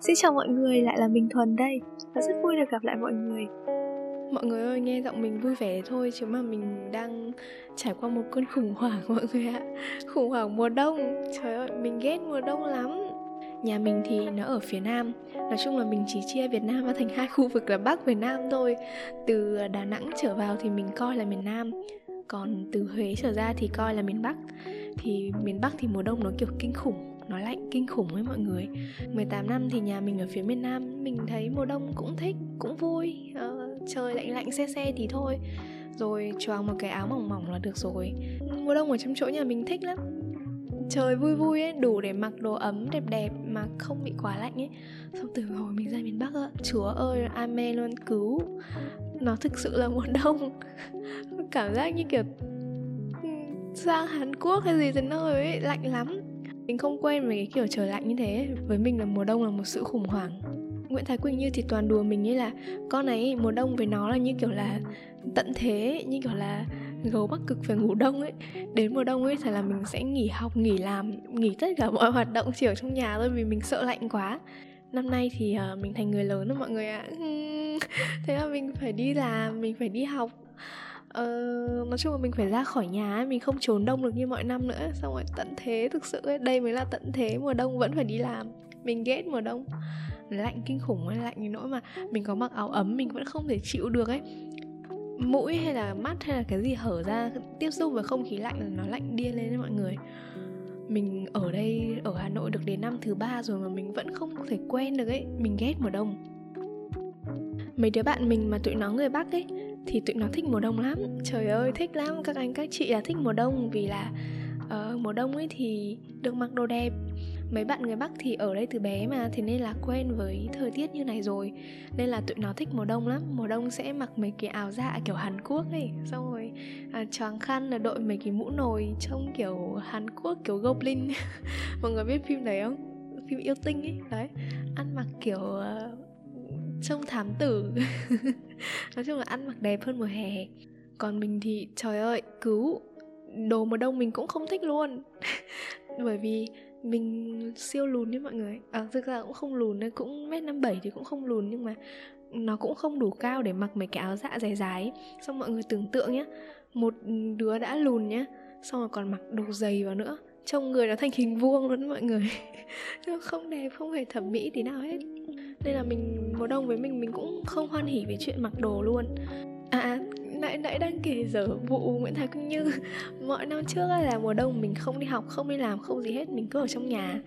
Xin chào mọi người, lại là mình Thuần đây. Và rất vui được gặp lại mọi người. Mọi người ơi, nghe giọng mình vui vẻ thôi Chứ mà mình đang trải qua một cơn khủng hoảng mọi người ạ. Khủng hoảng mùa đông. Trời ơi, mình ghét mùa đông lắm. Nhà mình thì nó ở phía Nam. Nói chung là mình chỉ chia Việt Nam ra thành hai khu vực là Bắc và Nam thôi. Từ à, Đà Nẵng trở vào thì mình coi là miền Nam. Còn từ Huế trở ra thì coi là miền Bắc. Thì miền Bắc thì mùa đông nó kiểu kinh khủng nó lạnh kinh khủng với mọi người. 18 năm thì nhà mình ở phía miền Nam Mình thấy mùa đông cũng thích, cũng vui. Uh, Trời lạnh lạnh xe xe thì thôi. Rồi choàng một cái áo mỏng mỏng là được rồi. Mùa đông ở trong chỗ nhà mình thích lắm. Trời vui vui ấy, đủ để mặc đồ ấm đẹp đẹp mà không bị quá lạnh ấy. Xong từ hồi mình ra miền Bắc á, chúa ơi, amen luôn, cứu. Nó thực sự là mùa đông. Cảm giác như kiểu ừ, sang Hàn Quốc hay gì thế nơi ấy, lạnh lắm mình không quen với cái kiểu trời lạnh như thế. Với mình là mùa đông là một sự khủng hoảng. Nguyễn Thái Quỳnh như thì toàn đùa mình như là Con này mùa đông với nó là như kiểu là tận thế Như kiểu là gấu bắc cực phải ngủ đông ấy. Đến mùa đông ấy thì là mình sẽ nghỉ học, nghỉ làm Nghỉ tất cả mọi hoạt động chỉ ở trong nhà thôi Vì mình sợ lạnh quá. Năm nay thì uh, mình thành người lớn rồi mọi người ạ. Thế là mình phải đi làm, mình phải đi học uh, nói chung là mình phải ra khỏi nhà ấy, mình không trốn đông được như mọi năm nữa. Xong rồi tận thế thực sự ấy, đây mới là tận thế mùa đông vẫn phải đi làm. Mình ghét mùa đông. Lạnh kinh khủng ấy lạnh đến nỗi mà mình có mặc áo ấm mình vẫn không thể chịu được ấy. Mũi hay là mắt hay là cái gì hở ra tiếp xúc với không khí lạnh là nó lạnh điên lên đấy mọi người. Mình ở đây ở Hà Nội được đến năm thứ ba rồi mà mình vẫn không thể quen được ấy. Mình ghét mùa đông mấy đứa bạn mình mà tụi nó người Bắc ấy thì tụi nó thích mùa đông lắm. Trời ơi thích lắm. Các anh các chị là thích mùa đông vì là uh, mùa đông ấy thì được mặc đồ đẹp. Mấy bạn người bắc thì ở đây từ bé mà thế nên là quen với thời tiết như này rồi. Nên là tụi nó thích mùa đông lắm. Mùa đông sẽ mặc mấy cái áo dạ kiểu hàn quốc ấy. Xong rồi à, choàng khăn là đội mấy cái mũ nồi trông kiểu hàn quốc kiểu goblin. Mọi người biết phim đấy không? Phim yêu tinh ấy. Đấy. Ăn mặc kiểu uh, trông thám tử. Nói chung là ăn mặc đẹp hơn mùa hè. Còn mình thì trời ơi cứu. Đồ mùa đông mình cũng không thích luôn. Bởi vì mình siêu lùn đấy mọi người. À, thực ra cũng không lùn nên cũng mét năm bảy thì cũng không lùn nhưng mà nó cũng không đủ cao để mặc mấy cái áo dạ dài dài xong mọi người tưởng tượng nhé một đứa đã lùn nhá xong rồi còn mặc đồ dày vào nữa. Trông người nó thành hình vuông luôn mọi người. Không đẹp không hề thẩm mỹ tí nào hết nên là mình mùa đông với mình mình cũng không hoan hỉ về chuyện mặc đồ luôn. À, à nãy nãy đang kể dở vụ Nguyễn Thái Kinh Như. Mọi năm trước là mùa đông mình không đi học không đi làm không gì hết mình cứ ở trong nhà.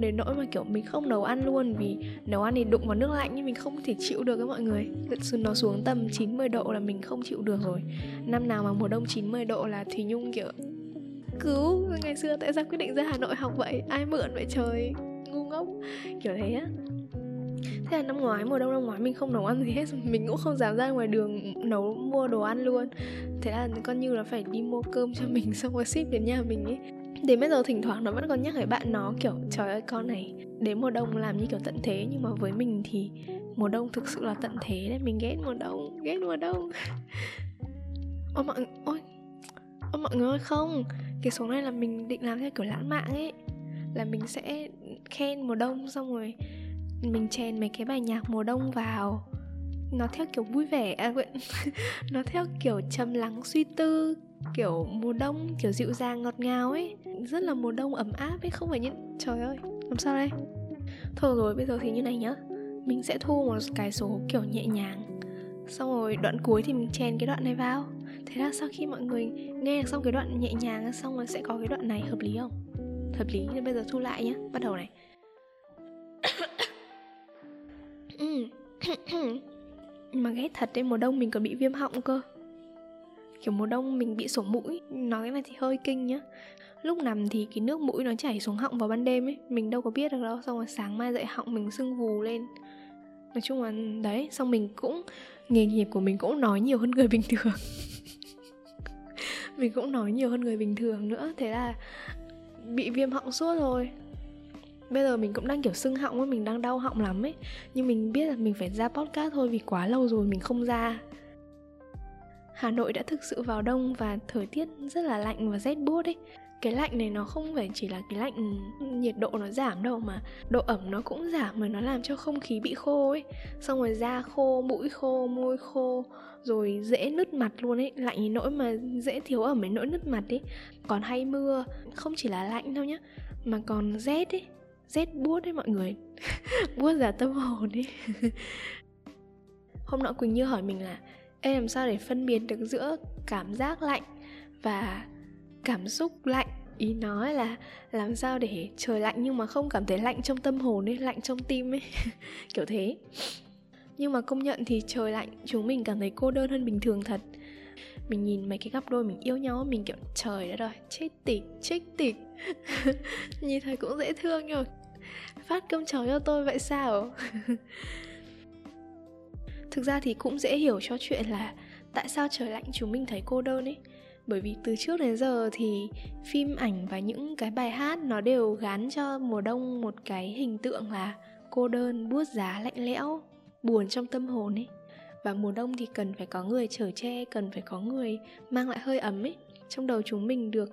Đến nỗi mà kiểu mình không nấu ăn luôn vì nấu ăn thì đụng vào nước lạnh nhưng mình không thể chịu được với mọi người. Nó xuống tầm 90 độ là mình không chịu được rồi. Năm nào mà mùa đông 90 độ là Thùy Nhung kiểu cứu ngày xưa tại sao quyết định ra Hà Nội học vậy? Ai mượn vậy trời? Ngu ngốc. Kiểu thế á thế là năm ngoái mùa đông năm ngoái mình không nấu ăn gì hết, mình cũng không dám ra ngoài đường nấu mua đồ ăn luôn. Thế là con như là phải đi mua cơm cho mình xong rồi ship đến nhà mình ấy. Đến bây giờ thỉnh thoảng nó vẫn còn nhắc với bạn nó kiểu, trời ơi, con này đến mùa đông làm như kiểu tận thế. Nhưng mà với mình thì mùa đông thực sự là tận thế đấy, mình ghét mùa đông, ghét mùa đông. Ôi mọi ôi ôi mọi người ơi, không, cái số này là mình định làm theo kiểu lãng mạn ấy. Là mình sẽ khen mùa đông xong rồi mình chèn mấy cái bài nhạc mùa đông vào. Nó theo kiểu vui vẻ à, nó theo kiểu trầm lắng suy tư kiểu mùa đông kiểu dịu dàng ngọt ngào ấy. Rất là mùa đông ấm áp ấy không phải những trời ơi làm sao đây? Thôi rồi bây giờ thì như này nhá. Mình sẽ thu một cái số kiểu nhẹ nhàng. Xong rồi đoạn cuối thì mình chèn cái đoạn này vào. Thế là sau khi mọi người nghe được xong cái đoạn nhẹ nhàng xong rồi sẽ có cái đoạn này hợp lý không? Hợp lý nên bây giờ thu lại nhá bắt đầu này. Ừ. mà ghét thật đấy, mùa đông mình còn bị viêm họng cơ. Kiểu mùa đông mình bị sổ mũi, nói cái này thì hơi kinh nhá. Lúc nằm thì cái nước mũi nó chảy xuống họng vào ban đêm ấy, mình đâu có biết được đâu, xong rồi sáng mai dậy họng mình sưng vù lên. Nói chung là, đấy, xong mình cũng, nghề nghiệp của mình cũng nói nhiều hơn người bình thường. Mình cũng nói nhiều hơn người bình thường nữa, thế là bị viêm họng suốt rồi bây giờ mình cũng đang, kiểu, sưng họng ấy, mình đang đau họng lắm ấy. Nhưng mình biết là mình phải ra podcast thôi vì quá lâu rồi mình không ra. Hà Nội đã thực sự vào đông và thời tiết rất là lạnh và rét buốt ấy. Cái lạnh này nó không phải chỉ là cái lạnh nhiệt độ nó giảm đâu mà độ ẩm nó cũng giảm mà nó làm cho không khí bị khô ấy. Xong rồi da khô, mũi khô, môi khô, rồi dễ nứt mặt luôn ấy. Lạnh đến nỗi mà dễ thiếu ẩm đến nỗi nứt mặt ấy. Còn hay mưa, không chỉ là lạnh đâu nhá, mà còn rét ấy rét buốt đấy mọi người. Buốt giả tâm hồn ấy. Hôm nọ quỳnh như hỏi mình là, em làm sao để phân biệt được giữa cảm giác lạnh và cảm xúc lạnh? Ý nói là, làm sao để trời lạnh nhưng mà không cảm thấy lạnh trong tâm hồn ấy, lạnh trong tim ấy. Kiểu thế. Nhưng mà công nhận thì trời lạnh, chúng mình cảm thấy cô đơn hơn bình thường thật. Mình nhìn mấy cái cặp đôi mình yêu nhau mình kiểu, trời đã rồi chết tịch chết tịch nhìn thấy cũng dễ thương nhưng mà phát cơm chó cho tôi vậy sao? Thực ra thì cũng dễ hiểu cho chuyện là tại sao trời lạnh chúng mình thấy cô đơn ấy. Bởi vì từ trước đến giờ thì phim ảnh và những cái bài hát nó đều gắn cho mùa đông một cái hình tượng là cô đơn, buốt giá, lạnh lẽo, buồn trong tâm hồn ấy. Và mùa đông thì cần phải có người chở che, cần phải có người mang lại hơi ấm ấy. Trong đầu chúng mình được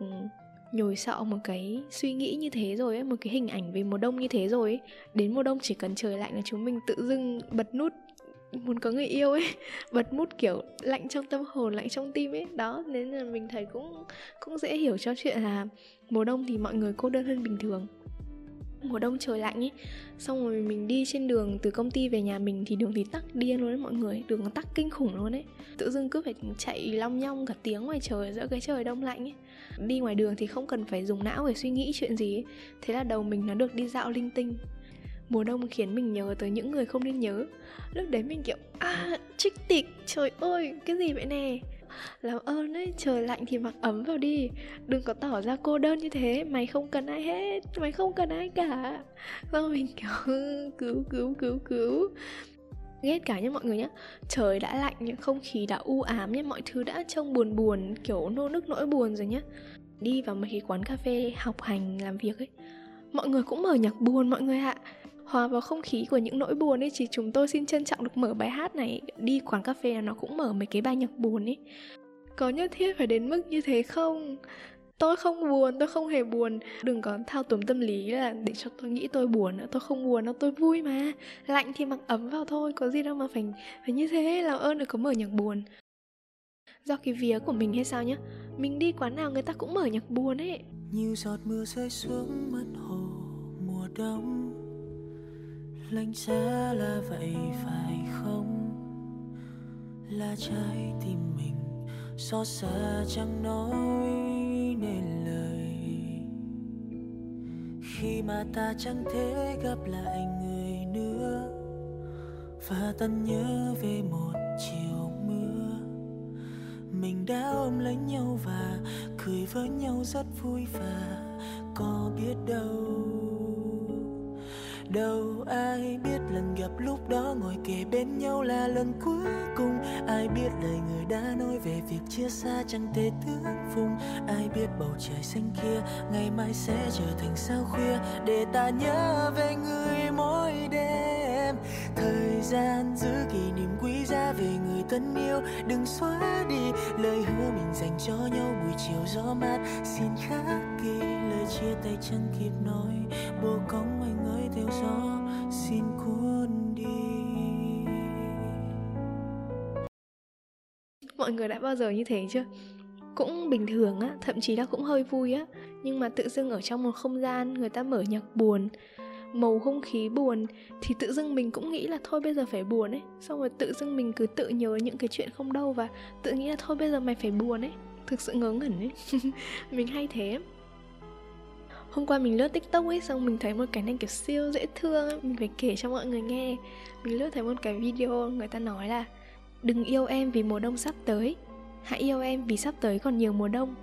nhồi sọ một cái suy nghĩ như thế rồi ấy, một cái hình ảnh về mùa đông như thế rồi ấy. Đến mùa đông chỉ cần trời lạnh là chúng mình tự dưng bật nút, muốn có người yêu ấy. Bật mút kiểu lạnh trong tâm hồn, lạnh trong tim ấy. Đó, nên là mình thấy cũng cũng dễ hiểu cho chuyện là mùa đông thì mọi người cô đơn hơn bình thường mùa đông trời lạnh ấy xong rồi mình đi trên đường từ công ty về nhà mình thì đường thì tắc điên luôn đấy mọi người, đường nó tắc kinh khủng luôn ấy. Tự dưng cứ phải chạy long nhong cả tiếng ngoài trời giữa cái trời đông lạnh ấy. Đi ngoài đường thì không cần phải dùng não để suy nghĩ chuyện gì ấy. thế là đầu mình nó được đi dạo linh tinh. Mùa đông khiến mình nhớ tới những người không nên nhớ. Lúc đấy mình kiểu à trích tịch, trời ơi, cái gì vậy nè? Làm ơn ấy trời lạnh thì mặc ấm vào đi. Đừng có tỏ ra cô đơn như thế, mày không cần ai hết, mày không cần ai cả. Xong mình kiểu, cứu cứu cứu cứu. Ghét cả nhá mọi người nhá. Trời đã lạnh nhưng không khí đã u ám nhá, mọi thứ đã trông buồn buồn, kiểu nô nức nỗi buồn rồi nhá. Đi vào mấy cái quán cà phê học hành, làm việc ấy. Mọi người cũng mở nhạc buồn, mọi người ạ hòa vào không khí của những nỗi buồn ấy, thì chúng tôi xin trân trọng được mở bài hát này. Đi quán cà phê là nó cũng mở mấy cái bài nhạc buồn ấy. Có nhất thiết phải đến mức như thế không? Tôi không buồn, tôi không hề buồn. Đừng có thao túng tâm lý là để cho tôi nghĩ tôi buồn nữa, tôi không buồn đâu, tôi vui mà. Lạnh thì mặc ấm vào thôi, có gì đâu mà phải phải như thế, làm ơn đừng có mở nhạc buồn. Do cái vía của mình hay sao nhá? Mình đi quán nào người ta cũng mở nhạc buồn ấy. Như giọt mưa rơi xuống mặt hồ mùa đông lạnh sẽ là vậy, phải không? Là trái tim mình, xót xa chẳng nói nên lời. Khi mà ta chẳng thể gặp lại người nữa, và tận nhớ về một chiều mưa. Mình đã ôm lấy nhau và cười với nhau rất vui và có biết đâu đâu ai biết lần gặp lúc đó ngồi kề bên nhau là lần cuối cùng. Ai biết lời người đã nói về việc chia xa chẳng thể tương phùng. Ai biết bầu trời xanh kia ngày mai sẽ trở thành sao khuya. Để ta nhớ về người mỗi đêm. Thời gian giữ kỷ niệm quý giá về người thân yêu. Đừng xóa đi lời hứa mình dành cho nhau buổi chiều gió mát. Xin khắc ghi lời chia tay chẳng kịp nói. Bồ cong anh theo gió, xin cuốn đi. Mọi người đã bao giờ như thế chưa? Cũng bình thường á, thậm chí là cũng hơi vui á. Nhưng mà tự dưng ở trong một không gian, người ta mở nhạc buồn, màu không khí buồn, thì tự dưng mình cũng nghĩ là thôi bây giờ phải buồn ấy. Xong rồi tự dưng mình cứ tự nhớ những cái chuyện không đâu và tự nghĩ là thôi bây giờ mày phải buồn ấy. Thực sự ngớ ngẩn ấy. Mình hay thế hôm qua mình lướt tiktok ấy, xong mình thấy một cái này kiểu siêu dễ thương ấy. mình phải kể cho mọi người nghe. Mình lướt thấy một cái video, người ta nói là, đừng yêu em vì mùa đông sắp tới, hãy yêu em vì sắp tới còn nhiều mùa đông.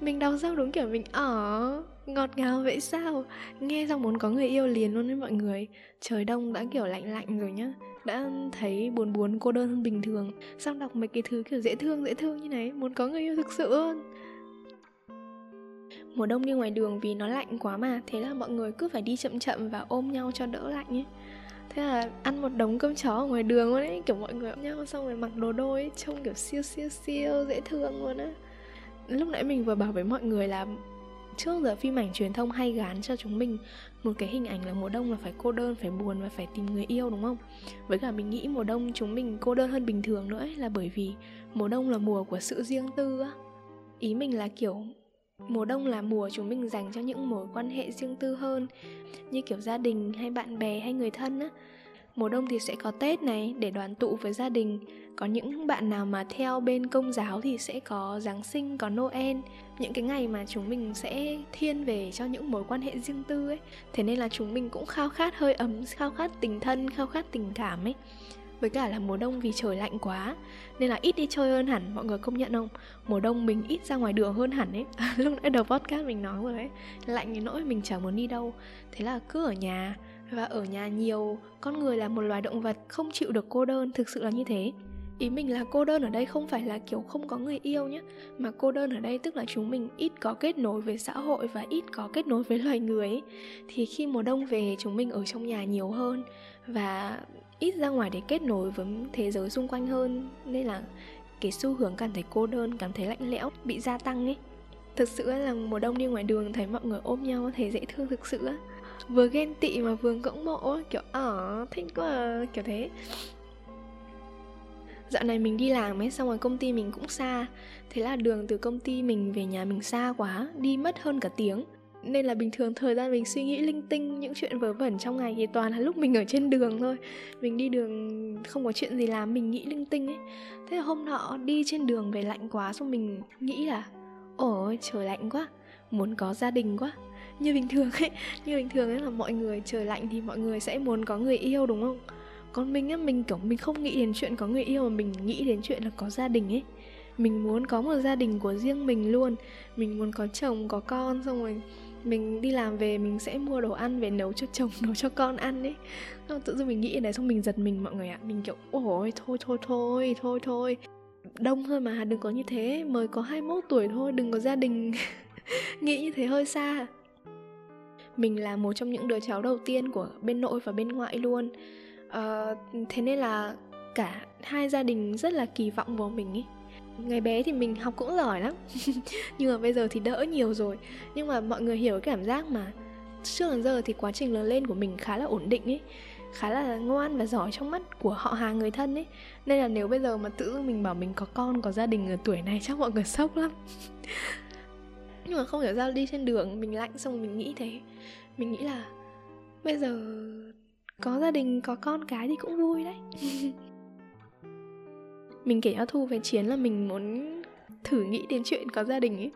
Mình đọc xong đúng kiểu mình ở ngọt ngào vậy sao? Nghe xong muốn có người yêu liền luôn đấy mọi người. Trời đông đã kiểu lạnh lạnh rồi nhá, đã thấy buồn buồn, cô đơn hơn bình thường. Xong đọc mấy cái thứ kiểu dễ thương dễ thương như này, muốn có người yêu thực sự luôn mùa đông đi ngoài đường vì nó lạnh quá mà thế là mọi người cứ phải đi chậm chậm và ôm nhau cho đỡ lạnh ấy. Thế là ăn một đống cơm chó ở ngoài đường luôn ấy kiểu mọi người ôm nhau xong rồi mặc đồ đôi ấy, trông kiểu siêu siêu siêu dễ thương luôn á. Lúc nãy mình vừa bảo với mọi người là trước giờ phim ảnh truyền thông hay gán cho chúng mình một cái hình ảnh là mùa đông là phải cô đơn phải buồn và phải tìm người yêu đúng không? Với cả mình nghĩ mùa đông chúng mình cô đơn hơn bình thường nữa ấy, là bởi vì mùa đông là mùa của sự riêng tư á. Ý mình là kiểu mùa đông là mùa chúng mình dành cho những mối quan hệ riêng tư hơn, như kiểu gia đình hay bạn bè hay người thân á. Mùa đông thì sẽ có tết này để đoàn tụ với gia đình. Có những bạn nào mà theo bên công giáo thì sẽ có giáng sinh, có noel. Những cái ngày mà chúng mình sẽ thiên về cho những mối quan hệ riêng tư ấy. Thế nên là chúng mình cũng khao khát hơi ấm, khao khát tình thân, khao khát tình cảm ấy với cả là mùa đông vì trời lạnh quá, nên là ít đi chơi hơn hẳn, mọi người công nhận không? Mùa đông mình ít ra ngoài đường hơn hẳn ấy. Lúc nãy đầu podcast mình nói rồi đấy lạnh đến nỗi mình chẳng muốn đi đâu. Thế là cứ ở nhà, và ở nhà nhiều, con người là một loài động vật không chịu được cô đơn, thực sự là như thế. Ý mình là cô đơn ở đây không phải là kiểu không có người yêu nhé mà cô đơn ở đây tức là chúng mình ít có kết nối với xã hội và ít có kết nối với loài người ấy. thì khi mùa đông về, chúng mình ở trong nhà nhiều hơn, và ít ra ngoài để kết nối với thế giới xung quanh hơn nên là cái xu hướng cảm thấy cô đơn cảm thấy lạnh lẽo bị gia tăng ấy. Thực sự là mùa đông đi ngoài đường thấy mọi người ôm nhau thấy dễ thương thực sự á. Vừa ghen tị mà vừa ngưỡng mộ kiểu ở thích quá à, kiểu thế. Dạo này mình đi làm ấy xong rồi công ty mình cũng xa. Thế là đường từ công ty mình về nhà mình xa quá đi mất hơn cả tiếng nên là bình thường thời gian mình suy nghĩ linh tinh những chuyện vớ vẩn trong ngày thì toàn là lúc mình ở trên đường thôi. Mình đi đường không có chuyện gì làm, mình nghĩ linh tinh ấy. Thế là hôm nọ đi trên đường về lạnh quá xong mình nghĩ là ôi, trời lạnh quá, muốn có gia đình quá. Như bình thường ấy, như bình thường ấy là mọi người trời lạnh thì mọi người sẽ muốn có người yêu, đúng không? Còn mình á, mình, kiểu, mình không nghĩ đến chuyện có người yêu mà mình nghĩ đến chuyện là có gia đình ấy. Mình muốn có một gia đình của riêng mình luôn. Mình muốn có chồng, có con, xong rồi mình đi làm về mình sẽ mua đồ ăn về nấu cho chồng nấu cho con ăn ấy. Xong tự dưng mình nghĩ này xong mình giật mình mọi người ạ. Mình kiểu ôi thôi thôi thôi thôi thôi. Đông thôi mà đừng có như thế. Mới có 21 tuổi thôi đừng có gia đình nghĩ như thế hơi xa. Mình là một trong những đứa cháu đầu tiên của bên nội và bên ngoại luôn. Uh, thế nên là cả hai gia đình rất là kỳ vọng vào mình ấy ngày bé thì mình học cũng giỏi lắm. Nhưng mà bây giờ thì đỡ nhiều rồi. Nhưng mà mọi người hiểu cái cảm giác mà trước đến giờ thì quá trình lớn lên của mình khá là ổn định ấy, khá là ngoan và giỏi trong mắt của họ hàng người thân ấy. Nên là nếu bây giờ mà tự dưng mình bảo mình có con, có gia đình ở tuổi này, chắc mọi người sốc lắm. Nhưng mà không hiểu sao đi trên đường mình lạnh xong mình nghĩ thế. Mình nghĩ là bây giờ có gia đình, có con cái thì cũng vui đấy. mình kể cho thu về chiến là mình muốn thử nghĩ đến chuyện có gia đình ấy.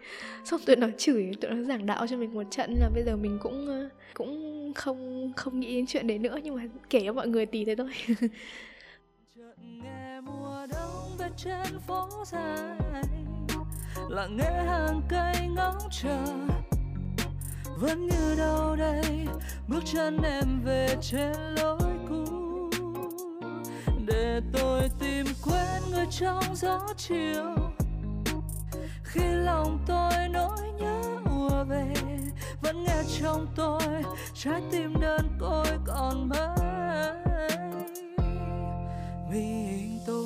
Xong tụi nó chửi, tụi nó giảng đạo cho mình một trận là bây giờ mình cũng ờ, cũng không không nghĩ đến chuyện đấy nữa, nhưng mà kể cho mọi người tí thế thôi. Trên phố dài, lặng nghe hàng cây ngóng chờ, vẫn như đâu đây, bước chân em về trên lối để tôi tìm quên người trong gió chiều. Khi lòng tôi nỗi nhớ ùa về, vẫn nghe trong tôi trái tim đơn côi còn mãi mình tôi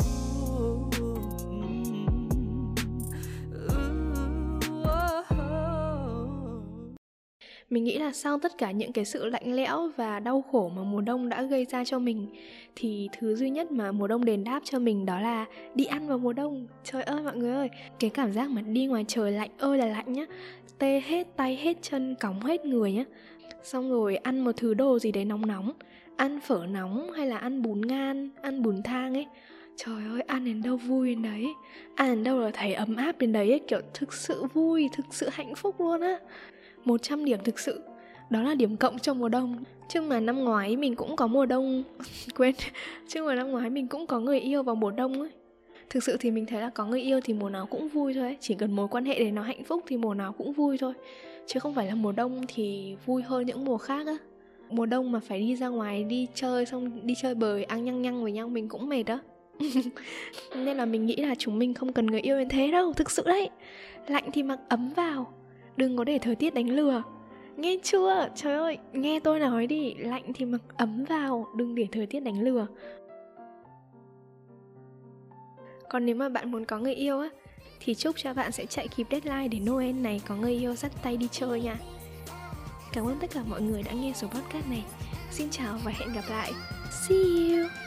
mình nghĩ là sau tất cả những cái sự lạnh lẽo và đau khổ mà mùa đông đã gây ra cho mình thì thứ duy nhất mà mùa đông đền đáp cho mình đó là đi ăn vào mùa đông. Trời ơi mọi người ơi cái cảm giác mà đi ngoài trời lạnh ơi là lạnh nhá. Tê hết tay hết chân cóng hết người nhá. Xong rồi ăn một thứ đồ gì đấy nóng nóng ăn phở nóng hay là ăn bún ngan ăn bún thang ấy. Trời ơi ăn đến đâu vui đến đấy. Ăn đến đâu là thấy ấm áp đến đấy ấy, kiểu thực sự vui thực sự hạnh phúc luôn á. 100 điểm thực sự. Đó là điểm cộng trong mùa đông. Chứ mà năm ngoái mình cũng có mùa đông. Quên. Chứ mà năm ngoái mình cũng có người yêu vào mùa đông ấy. Thực sự thì mình thấy là có người yêu thì mùa nào cũng vui thôi ấy. chỉ cần mối quan hệ để nó hạnh phúc thì mùa nào cũng vui thôi. Chứ không phải là mùa đông thì vui hơn những mùa khác á. Mùa đông mà phải đi ra ngoài, đi chơi xong đi chơi bời, ăn nhăng nhăng với nhau mình cũng mệt đó nên là mình nghĩ là chúng mình không cần người yêu đến thế đâu. Thực sự đấy. Lạnh thì mặc ấm vào đừng có để thời tiết đánh lừa nghe chưa trời ơi, nghe tôi nói đi, lạnh thì mặc ấm vào, đừng để thời tiết đánh lừa còn nếu mà bạn muốn có người yêu á, thì chúc cho bạn sẽ chạy kịp deadline để Noel này có người yêu dắt tay đi chơi nha. Cảm ơn tất cả mọi người đã nghe số podcast này. Xin chào và hẹn gặp lại. See you!